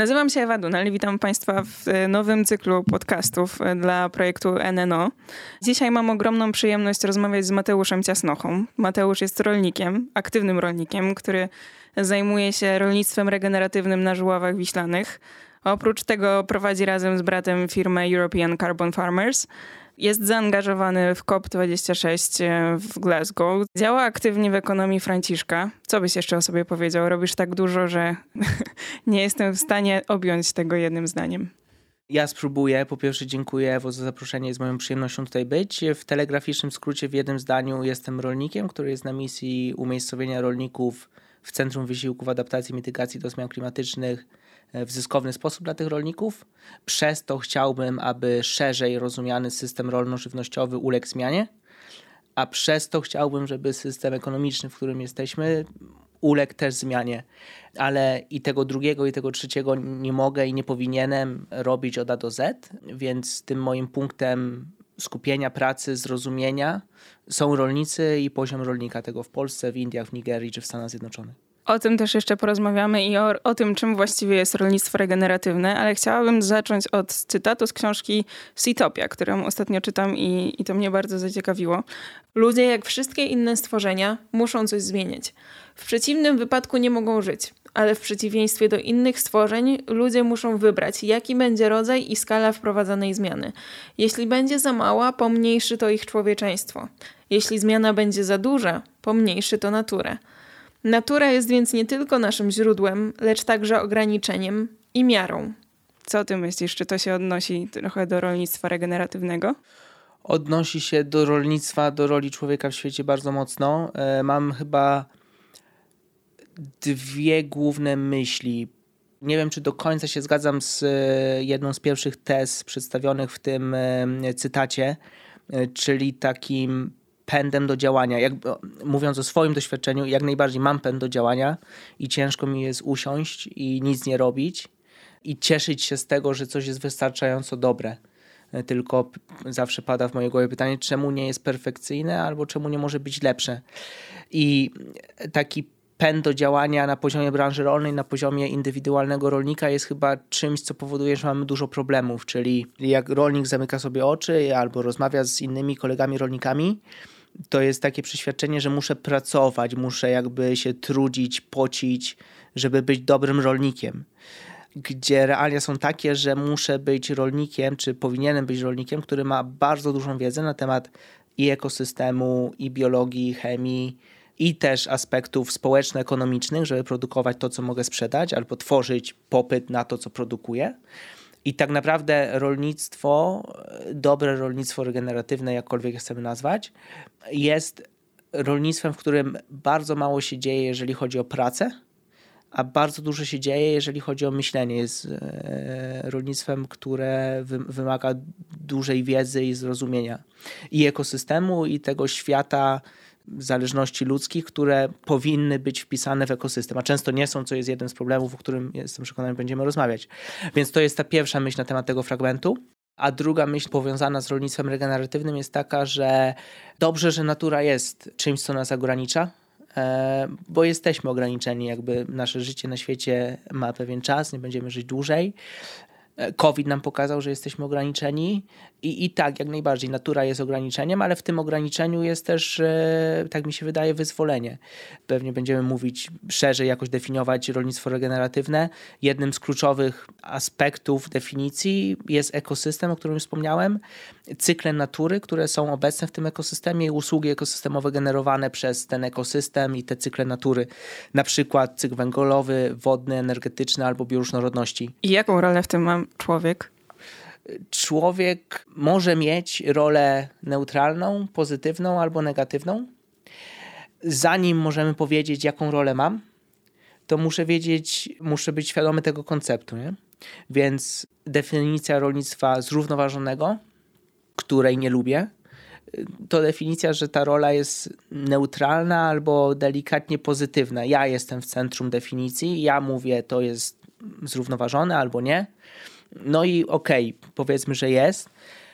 Nazywam się Ewa Dunel witam Państwa w nowym cyklu podcastów dla projektu NNO. Dzisiaj mam ogromną przyjemność rozmawiać z Mateuszem Ciasnochą. Mateusz jest rolnikiem, aktywnym rolnikiem, który zajmuje się rolnictwem regeneratywnym na żuławach wiślanych. Oprócz tego prowadzi razem z bratem firmę European Carbon Farmers. Jest zaangażowany w COP26 w Glasgow. Działa aktywnie w ekonomii Franciszka. Co byś jeszcze o sobie powiedział? Robisz tak dużo, że nie jestem w stanie objąć tego jednym zdaniem. Ja spróbuję. Po pierwsze dziękuję Ewo za zaproszenie. Jest moją przyjemnością tutaj być. W telegraficznym skrócie w jednym zdaniu jestem rolnikiem, który jest na misji umiejscowienia rolników w Centrum Wysiłków Adaptacji i Mitygacji do Zmian Klimatycznych w zyskowny sposób dla tych rolników. Przez to chciałbym, aby szerzej rozumiany system rolno-żywnościowy uległ zmianie, a przez to chciałbym, żeby system ekonomiczny, w którym jesteśmy, uległ też zmianie. Ale i tego drugiego, i tego trzeciego nie mogę i nie powinienem robić od A do Z, więc tym moim punktem skupienia pracy, zrozumienia są rolnicy i poziom rolnika tego w Polsce, w Indiach, w Nigerii czy w Stanach Zjednoczonych. O tym też jeszcze porozmawiamy i o, o, tym, czym właściwie jest rolnictwo regeneratywne, ale chciałabym zacząć od cytatu z książki Seatopia, którą ostatnio czytam i, i to mnie bardzo zaciekawiło. Ludzie, jak wszystkie inne stworzenia, muszą coś zmieniać. W przeciwnym wypadku nie mogą żyć, ale w przeciwieństwie do innych stworzeń, ludzie muszą wybrać, jaki będzie rodzaj i skala wprowadzanej zmiany. Jeśli będzie za mała, pomniejszy to ich człowieczeństwo. Jeśli zmiana będzie za duża, pomniejszy to naturę. Natura jest więc nie tylko naszym źródłem, lecz także ograniczeniem i miarą. Co ty myślisz? Czy to się odnosi trochę do rolnictwa regeneratywnego? Odnosi się do rolnictwa, do roli człowieka w świecie bardzo mocno. E, mam chyba dwie główne myśli. Nie wiem, czy do końca się zgadzam z e, jedną z pierwszych tez przedstawionych w tym e, cytacie, czyli takim pędem do działania. Jak, mówiąc o swoim doświadczeniu, jak najbardziej mam pęd do działania i ciężko mi jest usiąść i nic nie robić i cieszyć się z tego, że coś jest wystarczająco dobre. Tylko zawsze pada w mojej głowie pytanie, czemu nie jest perfekcyjne albo czemu nie może być lepsze. I taki pęd do działania na poziomie branży rolnej, na poziomie indywidualnego rolnika jest chyba czymś, co powoduje, że mamy dużo problemów. Czyli jak rolnik zamyka sobie oczy albo rozmawia z innymi kolegami rolnikami, to jest takie przeświadczenie, że muszę pracować, muszę jakby się trudzić, pocić, żeby być dobrym rolnikiem. Gdzie realia są takie, że muszę być rolnikiem, czy powinienem być rolnikiem, który ma bardzo dużą wiedzę na temat i ekosystemu, i biologii, i chemii, i też aspektów społeczno-ekonomicznych, żeby produkować to, co mogę sprzedać, albo tworzyć popyt na to, co produkuję. I tak naprawdę rolnictwo, dobre rolnictwo regeneratywne, jakkolwiek chcemy nazwać, jest rolnictwem, w którym bardzo mało się dzieje, jeżeli chodzi o pracę, a bardzo dużo się dzieje, jeżeli chodzi o myślenie. Jest e, rolnictwem, które wymaga dużej wiedzy i zrozumienia i ekosystemu, i tego świata zależności ludzkich, które powinny być wpisane w ekosystem, a często nie są, co jest jednym z problemów, o którym jestem przekonany będziemy rozmawiać. Więc to jest ta pierwsza myśl na temat tego fragmentu. A druga myśl powiązana z rolnictwem regeneratywnym jest taka, że dobrze, że natura jest czymś, co nas ogranicza, e, bo jesteśmy ograniczeni, jakby nasze życie na świecie ma pewien czas, nie będziemy żyć dłużej. COVID nam pokazał, że jesteśmy ograniczeni i, i tak, jak najbardziej, natura jest ograniczeniem, ale w tym ograniczeniu jest też, e, tak mi się wydaje, wyzwolenie. Pewnie będziemy mówić szerzej, jakoś definiować rolnictwo regeneratywne. Jednym z kluczowych aspektów definicji jest ekosystem, o którym wspomniałem, cykle natury, które są obecne w tym ekosystemie i usługi ekosystemowe generowane przez ten ekosystem i te cykle natury, na przykład cykl węglowy, wodny, energetyczny albo bioróżnorodności. I jaką rolę w tym ma człowiek? Człowiek może mieć rolę neutralną, pozytywną albo negatywną. Zanim możemy powiedzieć, jaką rolę mam, to muszę wiedzieć, muszę być świadomy tego konceptu. Nie? Więc definicja rolnictwa zrównoważonego, której nie lubię, to definicja, że ta rola jest neutralna albo delikatnie pozytywna. Ja jestem w centrum definicji, ja mówię, to jest zrównoważone albo nie. No i okej, okay, powiedzmy, że jest,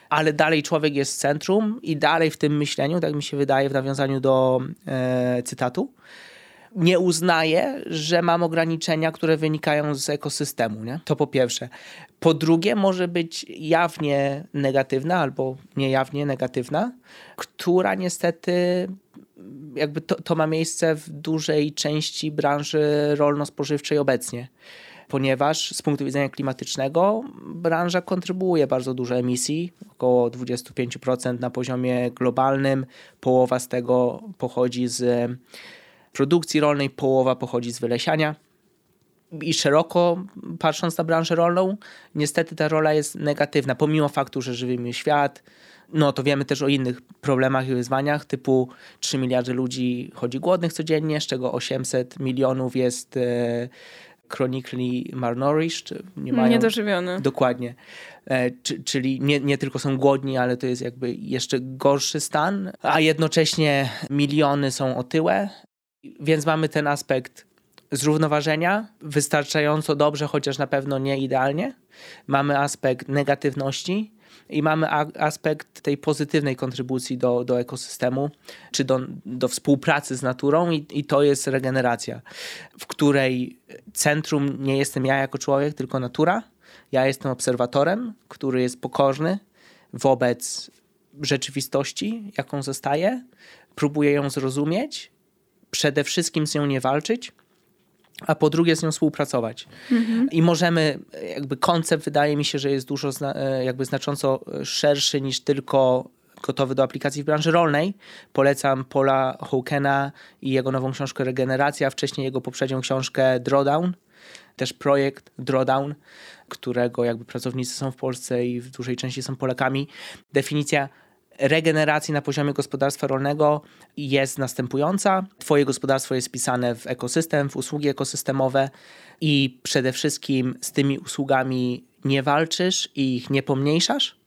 ale dalej człowiek jest w centrum i dalej w tym myśleniu, tak mi się wydaje w nawiązaniu do e, cytatu, nie uznaje, że mam ograniczenia, które wynikają z ekosystemu. Nie? To po pierwsze. Po drugie, może być jawnie negatywna albo niejawnie negatywna, która niestety jakby to, to ma miejsce w dużej części branży rolno-spożywczej obecnie ponieważ z punktu widzenia klimatycznego branża kontrybuuje bardzo dużo emisji, około 25% na poziomie globalnym. Połowa z tego pochodzi z produkcji rolnej, połowa pochodzi z wylesiania. I szeroko patrząc na branżę rolną, niestety ta rola jest negatywna, pomimo faktu, że żywimy świat. No to wiemy też o innych problemach i wyzwaniach, typu 3 miliardy ludzi chodzi głodnych codziennie, z czego 800 milionów jest e, chronically malnourished. Nie mają, Niedożywione. Dokładnie. E, czyli nie, nie tylko są głodni, ale to jest jakby jeszcze gorszy stan, a jednocześnie miliony są otyłe, więc mamy ten aspekt zrównoważenia, wystarczająco dobrze, chociaż na pewno nie idealnie. Mamy aspekt negatywności i mamy aspekt tej pozytywnej kontrybucji do, do ekosystemu, czy do, do współpracy z naturą, i, i to jest regeneracja, w której centrum nie jestem ja jako człowiek, tylko natura. Ja jestem obserwatorem, który jest pokorny wobec rzeczywistości, jaką zostaje, próbuje ją zrozumieć przede wszystkim z nią nie walczyć, a po drugie z nią współpracować. Mhm. I możemy, jakby koncept wydaje mi się, że jest dużo, e, jakby znacząco szerszy niż tylko gotowy do aplikacji w branży rolnej. Polecam Paula Hawkena i jego nową książkę Regeneracja, wcześniej jego poprzednią książkę Drawdown, też projekt Drawdown, którego jakby pracownicy są w Polsce i w dużej części są Polakami. Definicja regeneracji na poziomie gospodarstwa rolnego jest następująca. Twoje gospodarstwo jest wpisane w ekosystem, w usługi ekosystemowe i przede wszystkim z tymi usługami nie walczysz i ich nie pomniejszasz,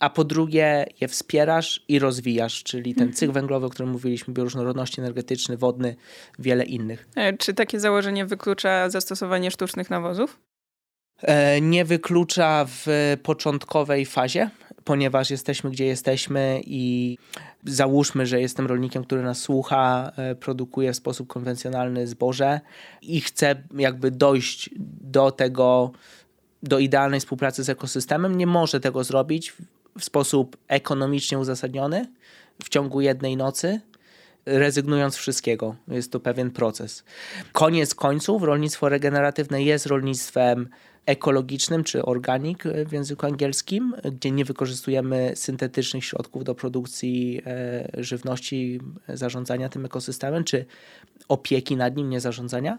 a po drugie je wspierasz i rozwijasz, czyli ten cykl węglowy, o którym mówiliśmy, bioróżnorodności energetyczny, wodny, wiele innych. E, czy takie założenie wyklucza zastosowanie sztucznych nawozów? E, nie wyklucza w początkowej fazie, ponieważ jesteśmy gdzie jesteśmy i załóżmy, że jestem rolnikiem, który nas słucha, e, produkuje w sposób konwencjonalny zboże i chcę jakby dojść do tego, do idealnej współpracy z ekosystemem, nie może tego zrobić w sposób ekonomicznie uzasadniony w ciągu jednej nocy, rezygnując z wszystkiego. Jest to pewien proces. Koniec końców, rolnictwo regeneratywne jest rolnictwem ekologicznym czy organic w języku angielskim, gdzie nie wykorzystujemy syntetycznych środków do produkcji e, żywności, zarządzania tym ekosystemem, czy opieki nad nim, nie zarządzania,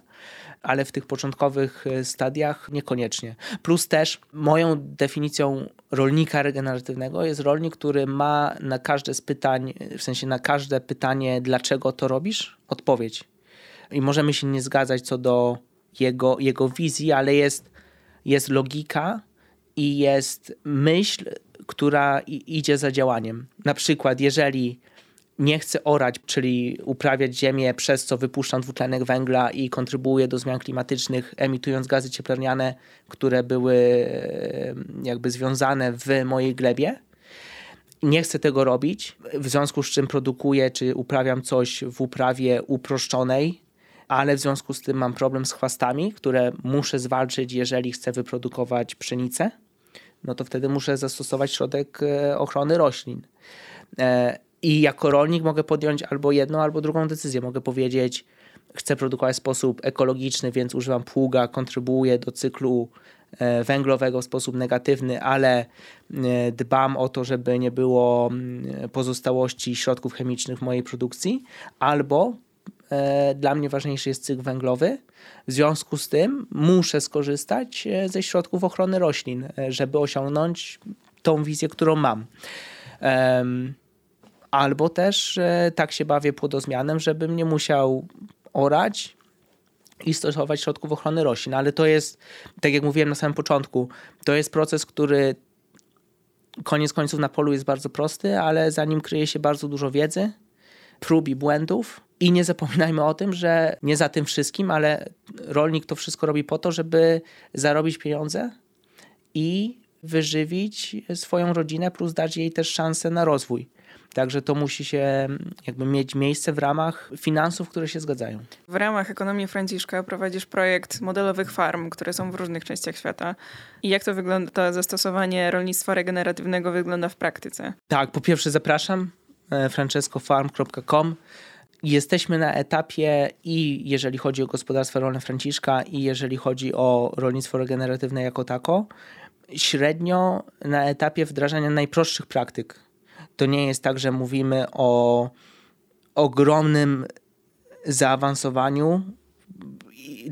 ale w tych początkowych e, stadiach niekoniecznie. Plus też moją definicją rolnika regeneratywnego jest rolnik, który ma na każde z pytań, w sensie na każde pytanie, dlaczego to robisz, odpowiedź. I możemy się nie zgadzać co do jego, jego wizji, ale jest jest logika i jest myśl, która idzie za działaniem. Na przykład, jeżeli nie chcę orać, czyli uprawiać ziemię, przez co wypuszczam dwutlenek węgla i kontrybuję do zmian klimatycznych, emitując gazy cieplarniane, które były jakby związane w mojej glebie. Nie chcę tego robić, w związku z czym produkuję czy uprawiam coś w uprawie uproszczonej, ale w związku z tym mam problem z chwastami, które muszę zwalczyć, jeżeli chcę wyprodukować pszenicę, no to wtedy muszę zastosować środek e, ochrony roślin. E, I jako rolnik mogę podjąć albo jedną, albo drugą decyzję. Mogę powiedzieć, chcę produkować w sposób ekologiczny, więc używam pługa, kontrybuję do cyklu e, węglowego w sposób negatywny, ale dbam o to, żeby nie było mm, pozostałości środków chemicznych w mojej produkcji, albo dla mnie ważniejszy jest cykl węglowy. W związku z tym muszę skorzystać e, ze środków ochrony roślin, e, żeby osiągnąć tą wizję, którą mam. Albo też tak się bawię płodozmianem, żebym nie musiał orać i stosować środków ochrony roślin. Ale to jest, tak jak mówiłem na samym początku, to jest proces, który koniec końców na polu jest bardzo prosty, ale za nim kryje się bardzo dużo wiedzy, prób i błędów. I nie zapominajmy o tym, że nie za tym wszystkim, ale rolnik to wszystko robi po to, żeby zarobić pieniądze i wyżywić swoją rodzinę, plus dać jej też szansę na rozwój. Także to musi się jakby mieć miejsce w ramach finansów, które się zgadzają. W ramach ekonomii Franciszka prowadzisz projekt modelowych farm, które są w różnych częściach świata. I jak to wygląda, to zastosowanie rolnictwa regeneratywnego wygląda w praktyce? Tak, po pierwsze zapraszam e, francescofarm.com. Jesteśmy na etapie i jeżeli chodzi o gospodarstwo rolne Franciszka i jeżeli chodzi o rolnictwo regeneratywne jako tako, średnio na etapie wdrażania najprostszych praktyk. To nie jest tak, że mówimy o ogromnym zaawansowaniu,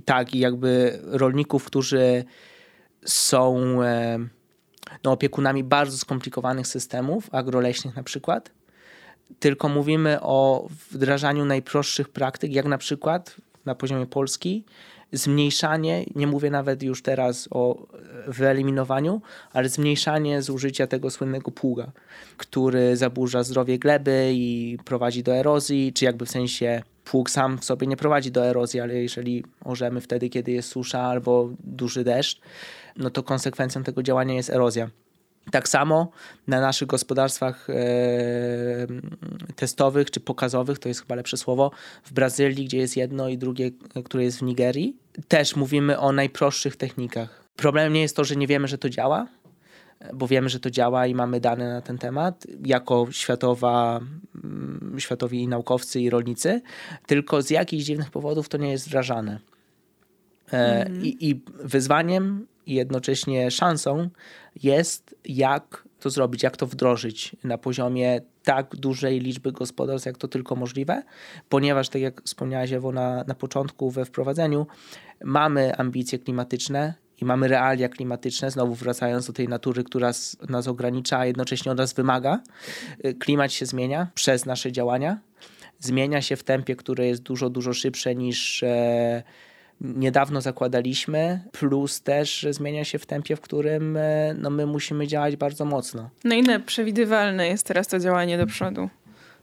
tak, i jakby rolników, którzy są e, no, opiekunami bardzo skomplikowanych systemów agroleśnych na przykład, tylko mówimy o wdrażaniu najprostszych praktyk, jak na przykład na poziomie Polski zmniejszanie, nie mówię nawet już teraz o wyeliminowaniu, ale zmniejszanie zużycia tego słynnego pługa, który zaburza zdrowie gleby i prowadzi do erozji, czy jakby w sensie pług sam w sobie nie prowadzi do erozji, ale jeżeli orzemy wtedy, kiedy jest susza albo duży deszcz, no to konsekwencją tego działania jest erozja. Tak samo na naszych gospodarstwach e, testowych czy pokazowych, to jest chyba lepsze słowo, w Brazylii, gdzie jest jedno i drugie, które jest w Nigerii, też mówimy o najprostszych technikach. Problemem nie jest to, że nie wiemy, że to działa, bo wiemy, że to działa i mamy dane na ten temat, jako światowa, mm, światowi naukowcy i rolnicy, tylko z jakichś dziwnych powodów to nie jest wdrażane. Mm. I, I wyzwaniem i jednocześnie szansą jest, jak to zrobić, jak to wdrożyć na poziomie tak dużej liczby gospodarstw, jak to tylko możliwe, ponieważ, tak jak wspomniałaś Ewo na, na początku we wprowadzeniu, mamy ambicje klimatyczne i mamy realia klimatyczne, znowu wracając do tej natury, która nas ogranicza, a jednocześnie od nas wymaga. Klimat się zmienia przez nasze działania. Zmienia się w tempie, które jest dużo, dużo szybsze niż e, niedawno zakładaliśmy, plus też zmienia się w tempie, w którym e, no, my musimy działać bardzo mocno. No i na przewidywalne jest teraz to działanie do przodu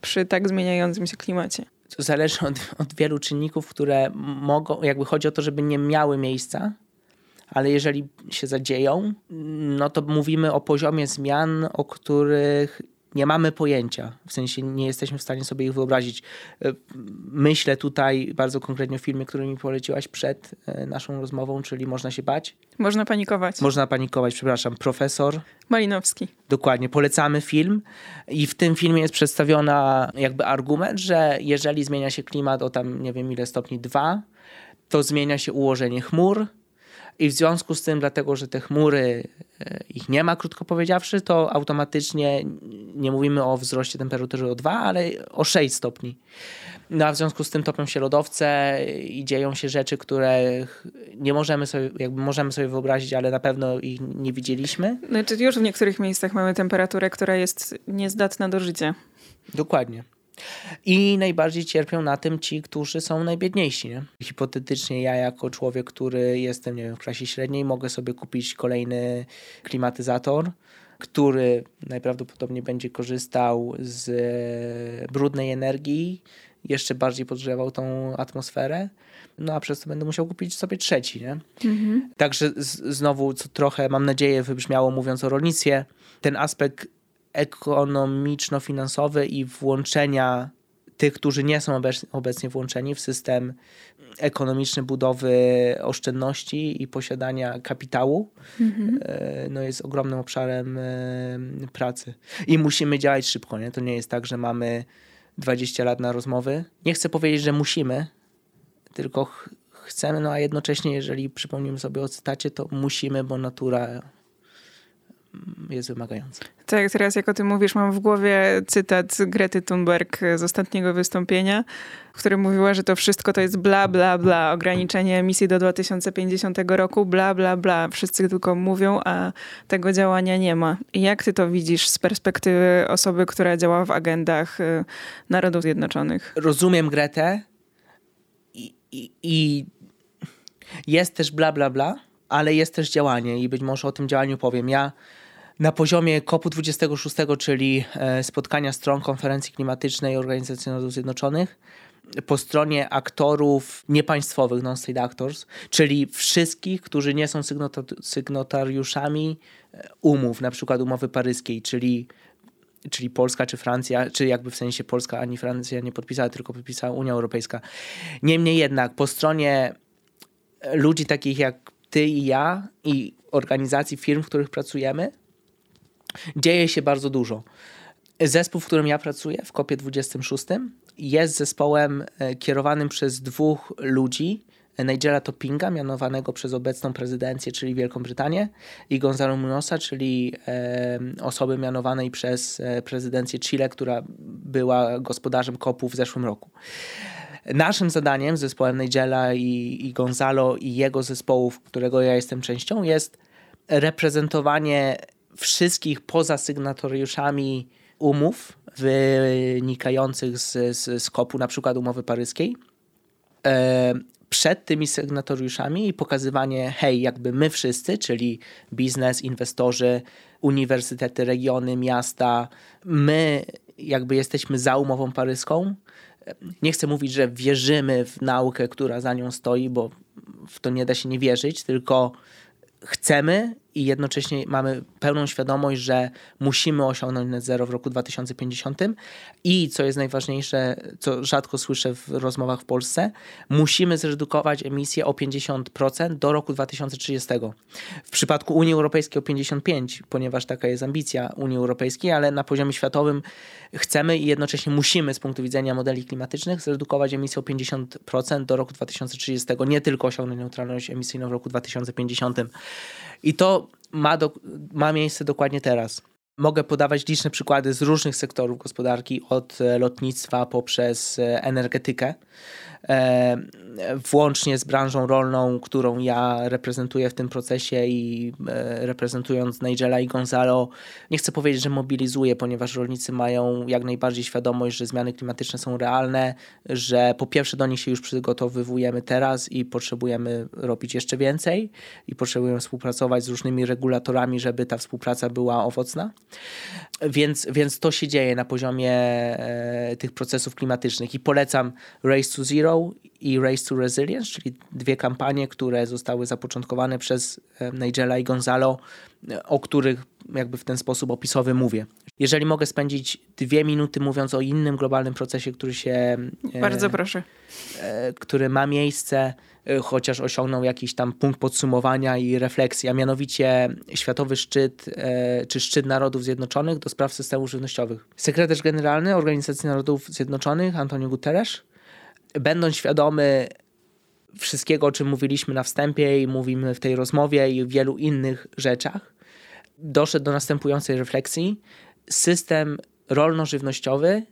przy tak zmieniającym się klimacie? To zależy od, od wielu czynników, które mogą, jakby chodzi o to, żeby nie miały miejsca, ale jeżeli się zadzieją, no to mówimy o poziomie zmian, o których nie mamy pojęcia, w sensie nie jesteśmy w stanie sobie ich wyobrazić. E, myślę tutaj bardzo konkretnie o filmie, który mi poleciłaś przed e, naszą rozmową, czyli Można się bać. Można panikować. Można panikować, przepraszam. Profesor Malinowski. Dokładnie, polecamy film i w tym filmie jest przedstawiona jakby argument, że jeżeli zmienia się klimat o tam nie wiem ile stopni, dwa, to zmienia się ułożenie chmur, i w związku z tym, dlatego że te chmury, ich nie ma, krótko powiedziawszy, to automatycznie nie mówimy o wzroście temperatury o 2, ale o 6 stopni. No a w związku z tym topią się lodowce i dzieją się rzeczy, które nie możemy sobie, jakby możemy sobie wyobrazić, ale na pewno ich nie widzieliśmy. Znaczy już w niektórych miejscach mamy temperaturę, która jest niezdatna do życia. Dokładnie. I najbardziej cierpią na tym ci, którzy są najbiedniejsi. Nie? Hipotetycznie ja jako człowiek, który jestem nie wiem, w klasie średniej, mogę sobie kupić kolejny klimatyzator, który najprawdopodobniej będzie korzystał z brudnej energii, jeszcze bardziej podgrzewał tą atmosferę, no a przez to będę musiał kupić sobie trzeci. Nie? Mhm. Także z, znowu, co trochę mam nadzieję wybrzmiało mówiąc o rolnictwie, ten aspekt ekonomiczno-finansowy i włączenia tych, którzy nie są obecnie włączeni w system ekonomiczny budowy oszczędności i posiadania kapitału, mhm. E, no jest ogromnym obszarem e, pracy. I musimy działać szybko. Nie? To nie jest tak, że mamy 20 lat na rozmowy. Nie chcę powiedzieć, że musimy, tylko ch chcemy, no a jednocześnie, jeżeli przypomnimy sobie o cytacie, to musimy, bo natura jest wymagające. Tak, teraz jak o tym mówisz, mam w głowie cytat Grety Thunberg z ostatniego wystąpienia, w którym mówiła, że to wszystko to jest bla, bla, bla, ograniczenie emisji do 2050 roku, bla, bla, bla. Wszyscy tylko mówią, a tego działania nie ma. I jak ty to widzisz z perspektywy osoby, która działa w agendach y, Narodów Zjednoczonych? Rozumiem Gretę i, i, i Jest też bla, bla, bla, ale jest też działanie i być może o tym działaniu powiem. Ja na poziomie COP-u 26, czyli e, spotkania stron konferencji klimatycznej Organizacji Narodów Zjednoczonych, po stronie aktorów niepaństwowych, non-state actors, czyli wszystkich, którzy nie są sygnatariuszami e, umów, na przykład umowy paryskiej, czyli, czyli Polska czy Francja, czy jakby w sensie Polska ani Francja nie podpisała, tylko podpisała Unia Europejska. Niemniej jednak po stronie ludzi takich jak ty i ja i organizacji, firm, w których pracujemy, dzieje się bardzo dużo. Zespół, w którym ja pracuję, w kopie 26, jest zespołem e, kierowanym przez dwóch ludzi. Nigela Toppinga, mianowanego przez obecną prezydencję, czyli Wielką Brytanię, i Gonzalo Munosa, czyli e, osoby mianowanej przez e, prezydencję Chile, która była gospodarzem kopu w zeszłym roku. Naszym zadaniem, zespołem Nigela i, i Gonzalo i jego zespołów, którego ja jestem częścią, jest reprezentowanie wszystkich poza sygnatariuszami umów wynikających z, z, z kopu, na przykład umowy paryskiej, e, przed tymi sygnatariuszami i pokazywanie, hej, jakby my wszyscy, czyli biznes, inwestorzy, uniwersytety, regiony, miasta, my jakby jesteśmy za umową paryską. Nie chcę mówić, że wierzymy w naukę, która za nią stoi, bo w to nie da się nie wierzyć, tylko chcemy i jednocześnie mamy pełną świadomość, że musimy osiągnąć net zero w roku 2050 i co jest najważniejsze, co rzadko słyszę w rozmowach w Polsce, musimy zredukować emisję o 50% do roku 2030. W przypadku Unii Europejskiej o 55%, ponieważ taka jest ambicja Unii Europejskiej, ale na poziomie światowym chcemy i jednocześnie musimy z punktu widzenia modeli klimatycznych zredukować emisję o 50% do roku 2030, nie tylko osiągnąć neutralność emisyjną w roku 2050. I to ma, do, ma miejsce dokładnie teraz. Mogę podawać liczne przykłady z różnych sektorów gospodarki, od e, lotnictwa poprzez e, energetykę. E, włącznie z branżą rolną, którą ja reprezentuję w tym procesie i reprezentując Nigela i Gonzalo, nie chcę powiedzieć, że mobilizuję, ponieważ rolnicy mają jak najbardziej świadomość, że zmiany klimatyczne są realne, że po pierwsze do nich się już przygotowywujemy teraz i potrzebujemy robić jeszcze więcej i potrzebujemy współpracować z różnymi regulatorami, żeby ta współpraca była owocna. Więc, więc to się dzieje na poziomie e, tych procesów klimatycznych i polecam Race to Zero i Race to Resilience, czyli dwie kampanie, które zostały zapoczątkowane przez e, Nigela i Gonzalo, e, o których jakby w ten sposób opisowy mówię. Jeżeli mogę spędzić dwie minuty mówiąc o innym globalnym procesie, który się. Bardzo proszę. Który ma miejsce Y, chociaż osiągnął jakiś tam punkt podsumowania i refleksji, a mianowicie Światowy Szczyt czy Szczyt Narodów Zjednoczonych do spraw systemów żywnościowych. Sekretarz Generalny Organizacji Narodów Zjednoczonych Antonio Guterres, będąc świadomy wszystkiego, o czym mówiliśmy na wstępie i mówimy w tej rozmowie i w wielu innych rzeczach, doszedł do następującej refleksji. System rolno-żywnościowy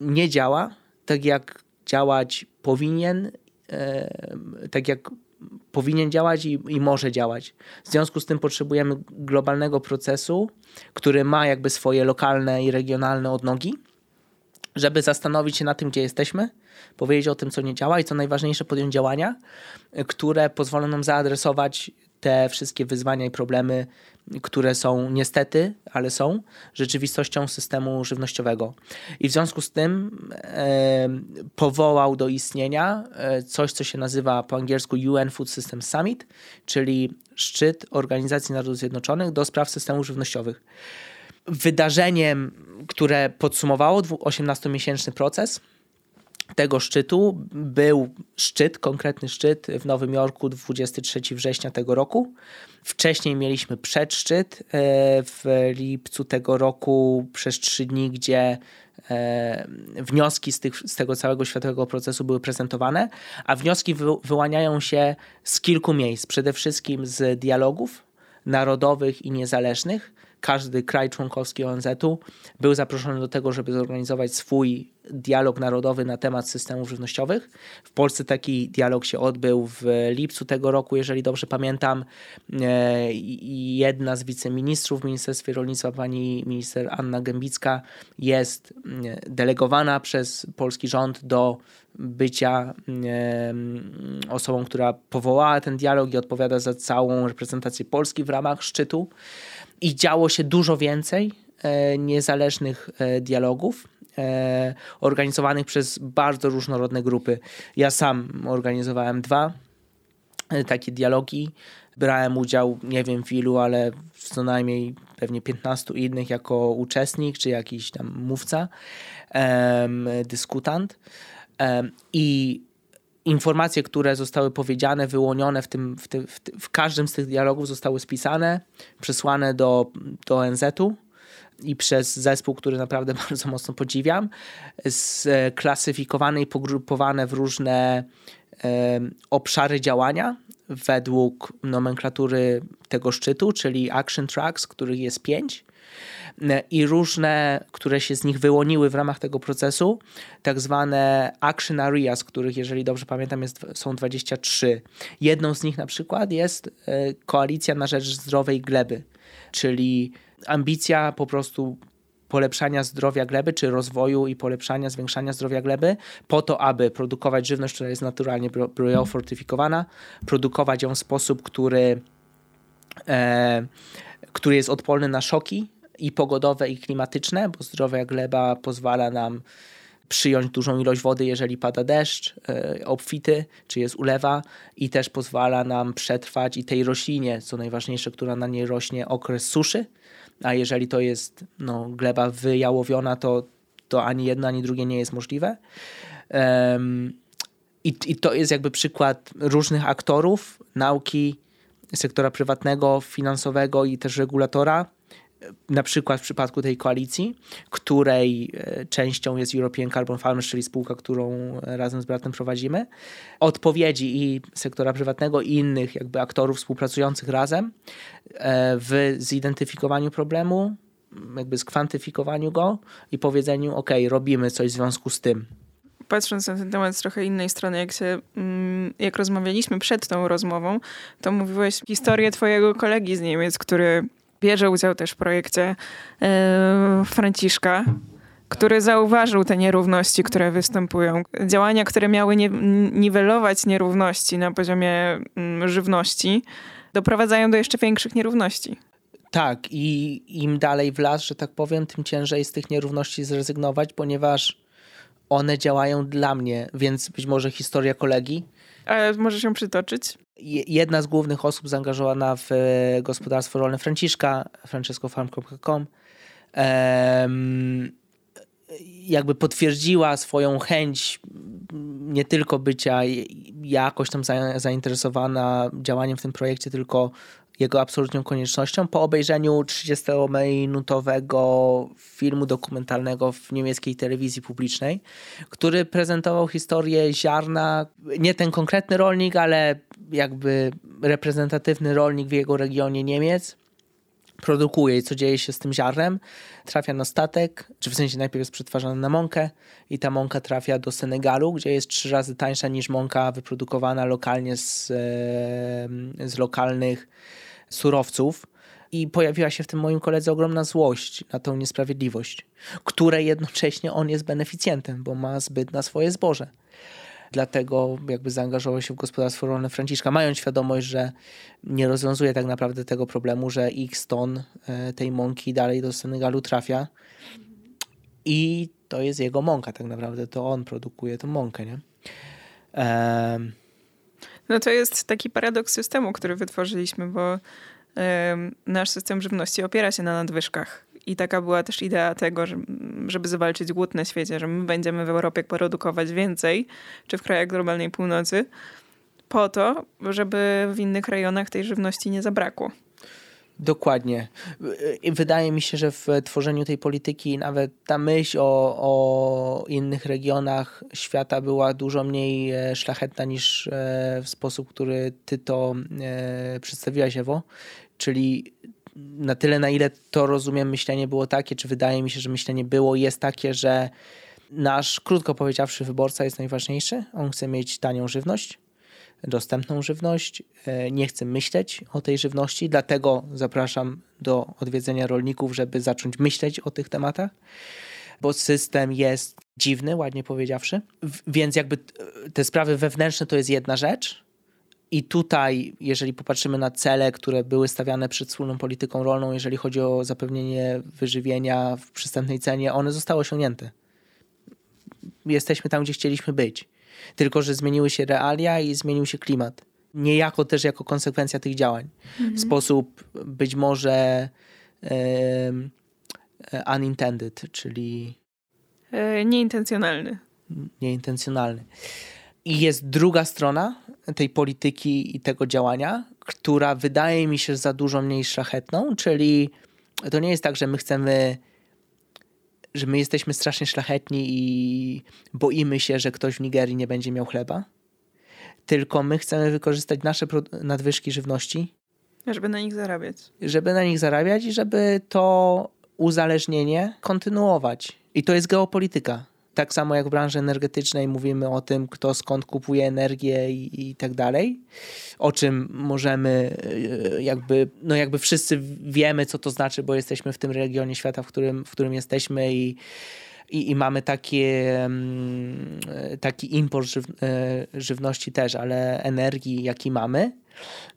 nie działa tak, jak działać powinien tak jak powinien działać i, i, może działać. W związku z tym potrzebujemy globalnego procesu, który ma jakby swoje lokalne i regionalne odnogi, żeby zastanowić się na tym, gdzie jesteśmy, powiedzieć o tym, co nie działa i co najważniejsze, podjąć działania, które pozwolą nam zaadresować te wszystkie wyzwania i problemy, które są niestety, ale są rzeczywistością systemu żywnościowego. I w związku z tym e, powołał do istnienia e, coś, co się nazywa po angielsku UN Food System Summit, czyli szczyt Organizacji Narodów Zjednoczonych do spraw systemów żywnościowych. Wydarzeniem, które podsumowało 18-miesięczny proces, tego szczytu był szczyt, konkretny szczyt w Nowym Jorku 23 września tego roku. Wcześniej mieliśmy przedszczyt e, w lipcu tego roku przez trzy dni, gdzie e, wnioski z, tych, z tego całego światowego procesu były prezentowane, a wnioski wy, wyłaniają się z kilku miejsc. Przede wszystkim z dialogów narodowych i niezależnych, każdy kraj członkowski ONZ-u był zaproszony do tego, żeby zorganizować swój dialog narodowy na temat systemów żywnościowych. W Polsce taki dialog się odbył w lipcu tego roku, jeżeli dobrze pamiętam. E, jedna z wiceministrów w Ministerstwie Rolnictwa, pani minister Anna Gębicka, jest mm, delegowana przez polski rząd do bycia osobą, która powołała ten dialog i odpowiada za całą reprezentację Polski w ramach szczytu. I działo się dużo więcej e, niezależnych e, dialogów e, organizowanych przez bardzo różnorodne grupy. Ja sam organizowałem dwa takie dialogi. Brałem udział, nie wiem w ilu, ale w co najmniej pewnie 15 innych jako uczestnik czy jakiś tam mówca, dyskutant. I informacje, które zostały powiedziane, wyłonione w, tym, w, tym, w, w każdym z tych dialogów zostały spisane, przesłane do, do ONZ-u i przez zespół, który naprawdę bardzo mocno podziwiam, sklasyfikowane i pogrupowane w różne e, obszary działania według nomenklatury tego szczytu, czyli action tracks, których jest pięć i różne, które się z nich wyłoniły w ramach tego procesu, tak zwane action areas, których jeżeli dobrze pamiętam jest, są 23. Jedną z nich na przykład jest e, Koalicja na rzecz zdrowej gleby, czyli ambicja po prostu polepszania zdrowia gleby, czy rozwoju i polepszania, zwiększania zdrowia gleby, po to, aby produkować żywność, która jest naturalnie biofortyfikowana, produkować ją w sposób, który, e, który jest odporny na szoki, i pogodowe, i klimatyczne, bo zdrowa gleba pozwala nam przyjąć dużą ilość wody, jeżeli pada deszcz e, obfity, czy jest ulewa i też pozwala nam przetrwać i tej roślinie, co najważniejsze, która na niej rośnie, okres suszy, a jeżeli to jest no, gleba wyjałowiona, to, to ani jedno, ani drugie nie jest możliwe. Um, i, I to jest jakby przykład różnych aktorów nauki, sektora prywatnego, finansowego i też regulatora, na przykład w przypadku tej koalicji, której e, częścią jest European Carbon Farmers, czyli spółka, którą razem z bratem prowadzimy, odpowiedzi i sektora prywatnego i innych jakby aktorów współpracujących razem e, w zidentyfikowaniu problemu, jakby skwantyfikowaniu go i powiedzeniu, ok, robimy coś w związku z tym. Patrząc na ten temat z trochę innej strony, jak, się, mm, jak rozmawialiśmy przed tą rozmową, to mówiłeś historię twojego kolegi z Niemiec, który bierze udział też w projekcie e, Franciszka, który zauważył te nierówności, które występują. Działania, które miały nie, niwelować nierówności na poziomie mm, żywności, doprowadzają do jeszcze większych nierówności. Tak, i im dalej w las, że tak powiem, tym ciężej z tych nierówności zrezygnować, ponieważ one działają dla mnie, więc być może historia kolegi. Ale może się przytoczyć? Jedna z głównych osób zaangażowana w e, gospodarstwo rolne Franciszka, francescofarm.com, jakby potwierdziła swoją chęć nie tylko bycia jakoś tam zainteresowana działaniem w tym projekcie, tylko jego absolutną koniecznością. Po obejrzeniu 30-minutowego filmu dokumentalnego w niemieckiej telewizji publicznej, który prezentował historię ziarna, nie ten konkretny rolnik, ale jakby reprezentatywny rolnik w jego regionie Niemiec, produkuje i co dzieje się z tym ziarnem, trafia na statek, czy w sensie najpierw jest przetwarzane na mąkę i ta mąka trafia do Senegalu, gdzie jest trzy razy tańsza niż mąka wyprodukowana lokalnie z, z lokalnych surowców. I pojawiła się w tym moim koledze ogromna złość na tą niesprawiedliwość, której jednocześnie on jest beneficjentem, bo ma zbyt na swoje zboże dlatego jakby zaangażował się w gospodarstwo rolne Franciszka, mając świadomość, że nie rozwiązuje tak naprawdę tego problemu, że x ton e, tej mąki dalej do Senegalu trafia i to jest jego mąka tak naprawdę, to on produkuje tą mąkę, nie? No to jest taki paradoks systemu, który wytworzyliśmy, bo nasz system żywności opiera się na nadwyżkach. I taka była też idea tego, żeby zwalczyć głód na świecie, że my będziemy w Europie produkować więcej, czy w krajach globalnej północy, po to, żeby w innych rejonach tej żywności nie zabrakło. Dokładnie. Wydaje mi się, że w tworzeniu tej polityki nawet ta myśl o, o innych regionach świata była dużo mniej e, szlachetna niż e, w sposób, który ty to e, przedstawiłaś, Ewo. Czyli na tyle, na ile to rozumiem, myślenie było takie, czy wydaje mi się, że myślenie było, jest takie, że nasz, krótko powiedziawszy, wyborca jest najważniejszy. On chce mieć tanią żywność, dostępną żywność, e, nie chce myśleć o tej żywności, dlatego zapraszam do odwiedzenia rolników, żeby zacząć myśleć o tych tematach, bo system jest dziwny, ładnie powiedziawszy. Więc jakby te sprawy wewnętrzne to jest jedna rzecz, i tutaj, jeżeli popatrzymy na cele, które były stawiane przed wspólną polityką rolną, jeżeli chodzi o zapewnienie wyżywienia w przystępnej cenie, one zostały osiągnięte. Jesteśmy tam, gdzie chcieliśmy być. Tylko, że zmieniły się realia i zmienił się klimat. Niejako też jako konsekwencja tych działań. Mhm. W sposób być może um, unintended, czyli. E, nieintencjonalny. Nieintencjonalny. I jest druga strona tej polityki i tego działania, która wydaje mi się za dużo mniej szlachetną, czyli to nie jest tak, że my chcemy, że my jesteśmy strasznie szlachetni i boimy się, że ktoś w Nigerii nie będzie miał chleba, tylko my chcemy wykorzystać nasze nadwyżki żywności. Żeby na nich zarabiać. Żeby na nich zarabiać i żeby to uzależnienie kontynuować. I to jest geopolityka. Tak samo jak w branży energetycznej mówimy o tym, kto skąd kupuje energię i, i tak dalej, o czym możemy e, jakby, no jakby wszyscy wiemy, co to znaczy, bo jesteśmy w tym regionie świata, w którym, w którym jesteśmy i, i, i mamy takie, mm, taki import żyw, e, żywności też, ale energii, jaki mamy.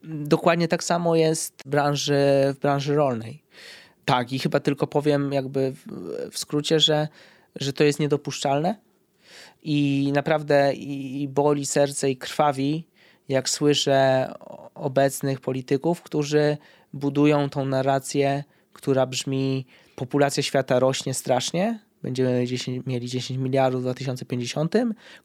Dokładnie tak samo jest w branży, w branży rolnej. Tak, i chyba tylko powiem jakby w, w skrócie, że że to jest niedopuszczalne? I naprawdę i boli serce i krwawi, jak słyszę obecnych polityków, którzy budują tą narrację, która brzmi: populacja świata rośnie strasznie, będziemy 10, mieli 10 miliardów w 2050,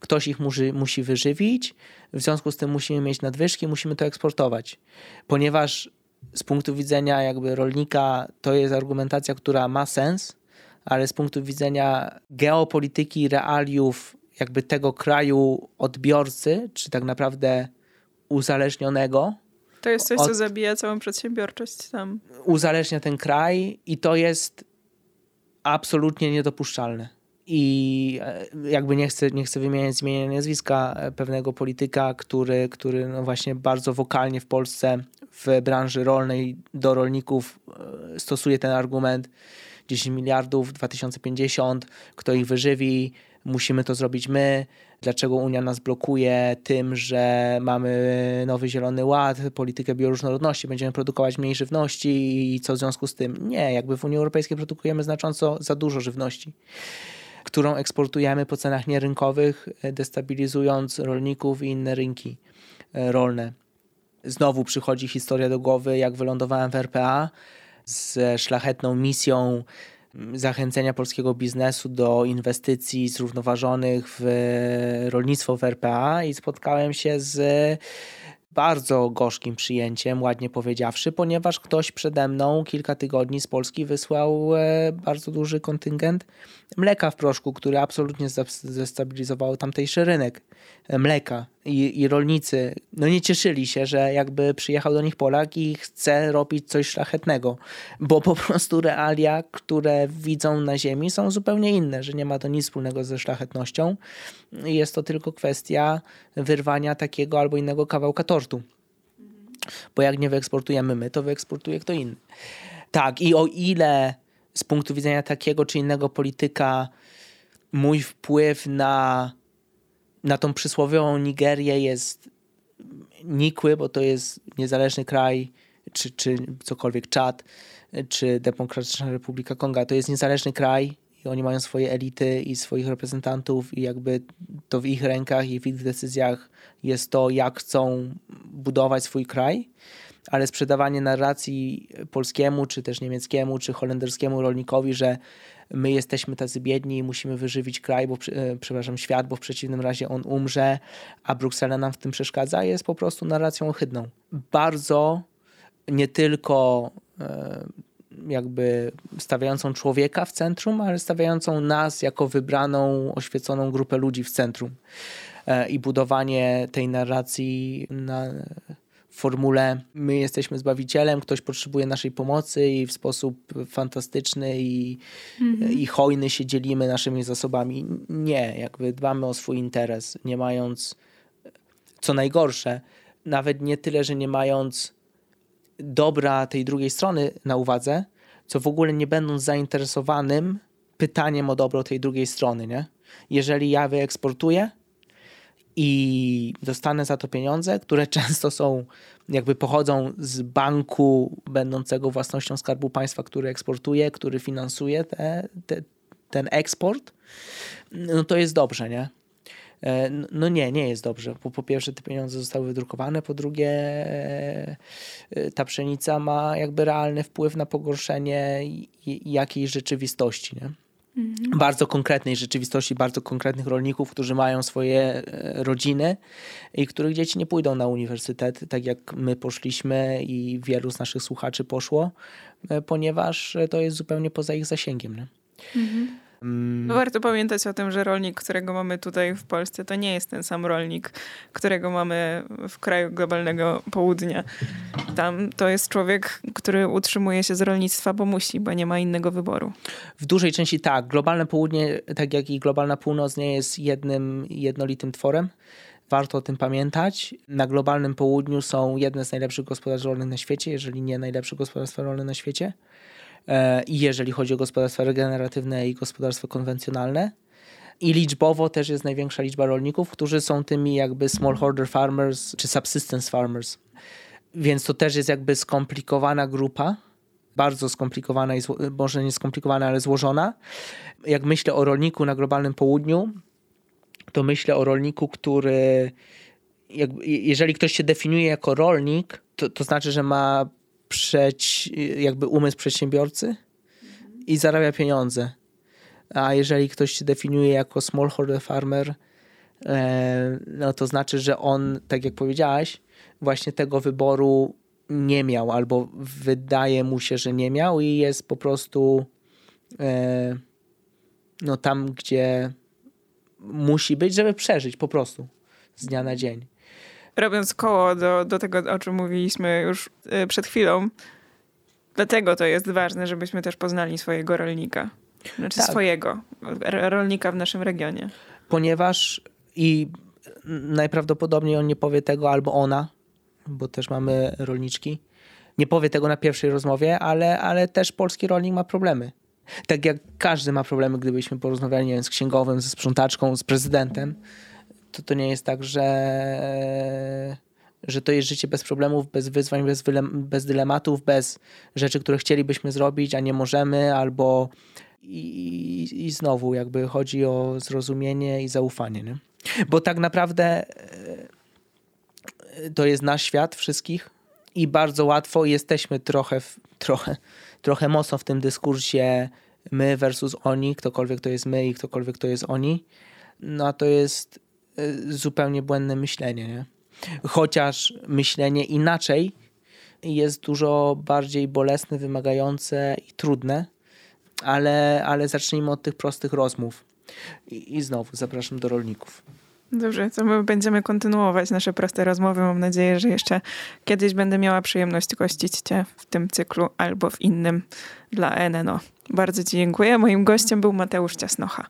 ktoś ich musi, musi wyżywić, w związku z tym musimy mieć nadwyżki, musimy to eksportować. Ponieważ z punktu widzenia jakby rolnika to jest argumentacja, która ma sens, ale z punktu widzenia geopolityki, realiów jakby tego kraju odbiorcy, czy tak naprawdę uzależnionego. To jest coś, od, co zabija całą przedsiębiorczość tam. Uzależnia ten kraj i to jest absolutnie niedopuszczalne. I e, jakby nie chcę, nie chcę wymieniać zmienienia nazwiska e, pewnego polityka, który, który no właśnie bardzo wokalnie w Polsce w branży rolnej do rolników e, stosuje ten argument 10 miliardów 2050, kto ich wyżywi, musimy to zrobić my. Dlaczego Unia nas blokuje tym, że mamy nowy zielony ład, politykę bioróżnorodności, będziemy produkować mniej żywności i co w związku z tym? Nie, jakby w Unii Europejskiej produkujemy znacząco za dużo żywności którą eksportujemy po cenach nierynkowych, destabilizując rolników i inne rynki e, rolne. Znowu przychodzi historia do głowy, jak wylądowałem w RPA z szlachetną misją zachęcenia polskiego biznesu do inwestycji zrównoważonych w rolnictwo w RPA i spotkałem się z bardzo gorzkim przyjęciem, ładnie powiedziawszy, ponieważ ktoś przede mną kilka tygodni z Polski wysłał e, bardzo duży kontyngent mleka w proszku, który absolutnie zestabilizował tamtejszy rynek. Mleka i, i rolnicy no nie cieszyli się, że jakby przyjechał do nich Polak i chce robić coś szlachetnego, bo po prostu realia, które widzą na ziemi są zupełnie inne, że nie ma to nic wspólnego ze szlachetnością. Jest to tylko kwestia wyrwania takiego albo innego kawałka tortu. Bo jak nie wyeksportujemy my, to wyeksportuje kto inny. Tak, i o ile z punktu widzenia takiego czy innego polityka mój wpływ na na tą przysłowiową Nigerię jest nikły, bo to jest niezależny kraj, czy, czy cokolwiek Czad, czy Demokratyczna Republika Konga. To jest niezależny kraj i oni mają swoje elity i swoich reprezentantów i jakby to w ich rękach i w ich decyzjach jest to, jak chcą budować swój kraj ale sprzedawanie narracji polskiemu, czy też niemieckiemu, czy holenderskiemu rolnikowi, że my jesteśmy tacy biedni i musimy wyżywić kraj, bo, e, przepraszam, świat, bo w przeciwnym razie on umrze, a Bruksela nam w tym przeszkadza, jest po prostu narracją ohydną. Bardzo nie tylko e, jakby stawiającą człowieka w centrum, ale stawiającą nas jako wybraną, oświeconą grupę ludzi w centrum. E, I budowanie tej narracji na formule my jesteśmy zbawicielem, ktoś potrzebuje naszej pomocy i w sposób fantastyczny i, mhm. i hojny się dzielimy naszymi zasobami. Nie, jakby dbamy o swój interes, nie mając, co najgorsze, nawet nie tyle, że nie mając dobra tej drugiej strony na uwadze, co w ogóle nie będąc zainteresowanym pytaniem o dobro tej drugiej strony, nie? Jeżeli ja wyeksportuję, i dostanę za to pieniądze, które często są, jakby pochodzą z banku będącego własnością Skarbu Państwa, który eksportuje, który finansuje te, te, ten eksport, no to jest dobrze, nie? E, no nie, nie jest dobrze. Po, po pierwsze, te pieniądze zostały wydrukowane, po drugie, e, ta pszenica ma jakby realny wpływ na pogorszenie jakiejś rzeczywistości. Nie? Mhm. bardzo konkretnej rzeczywistości, bardzo konkretnych rolników, którzy mają swoje e, rodziny i których dzieci nie pójdą na uniwersytet, tak jak my poszliśmy i wielu z naszych słuchaczy poszło, e, ponieważ to jest zupełnie poza ich zasięgiem. Nie? Mhm. Mm. No warto pamiętać o tym, że rolnik, którego mamy tutaj w Polsce, to nie jest ten sam rolnik, którego mamy w kraju globalnego południa. Tam to jest człowiek, który utrzymuje się z rolnictwa, bo musi, bo nie ma innego wyboru. W dużej części tak. Globalne południe, tak jak i globalna północ, nie jest jednym jednolitym tworem. Warto o tym pamiętać. Na globalnym południu są jedne z najlepszych gospodarstw rolnych na świecie, jeżeli nie najlepsze gospodarstwa rolne na świecie. E, i jeżeli chodzi o gospodarstwa regeneratywne i gospodarstwa konwencjonalne. I liczbowo też jest największa liczba rolników, którzy są tymi jakby smallholder farmers czy subsistence farmers. Więc to też jest jakby skomplikowana grupa, bardzo skomplikowana i może nie skomplikowana, ale złożona. Jak myślę o rolniku na globalnym południu, to myślę o rolniku, który jakby, jeżeli ktoś się definiuje jako rolnik, to, to znaczy, że ma przeć, jakby umysł przedsiębiorcy i zarabia pieniądze. A jeżeli ktoś się definiuje jako smallholder farmer, e, no to znaczy, że on, tak jak powiedziałaś, właśnie tego wyboru nie miał, albo wydaje mu się, że nie miał i jest po prostu e, no tam, gdzie musi być, żeby przeżyć po prostu z dnia na dzień robiąc koło do, do tego, o czym mówiliśmy już y, przed chwilą, dlatego to jest ważne, żebyśmy też poznali swojego rolnika. Znaczy tak. swojego rolnika w naszym regionie. Ponieważ i najprawdopodobniej on nie powie tego albo ona, bo też mamy rolniczki. Nie powie tego na pierwszej rozmowie, ale, ale też polski rolnik ma problemy. Tak jak każdy ma problemy, gdybyśmy porozmawiali nie wiem, z księgowym, ze sprzątaczką, z prezydentem to, to nie jest tak, że, że to jest życie bez problemów, bez wyzwań, bez, bez dylematów, bez rzeczy, które chcielibyśmy zrobić, a nie możemy, albo i, i znowu jakby chodzi o zrozumienie i zaufanie. Nie? Bo tak naprawdę e, to jest nasz świat wszystkich i bardzo łatwo jesteśmy trochę, trochę, trochę mocno w tym dyskursie my versus oni, ktokolwiek to jest my i ktokolwiek to jest oni. No a to jest zupełnie błędne myślenie. Nie? Chociaż myślenie inaczej jest dużo bardziej bolesne, wymagające i trudne, ale, ale zacznijmy od tych prostych rozmów. I, I znowu zapraszam do rolników. Dobrze, to my będziemy kontynuować nasze proste rozmowy. Mam nadzieję, że jeszcze kiedyś będę miała przyjemność gościć Cię w tym cyklu albo w innym dla NNO. Bardzo Ci dziękuję. Moim gościem był Mateusz Ciasnocha.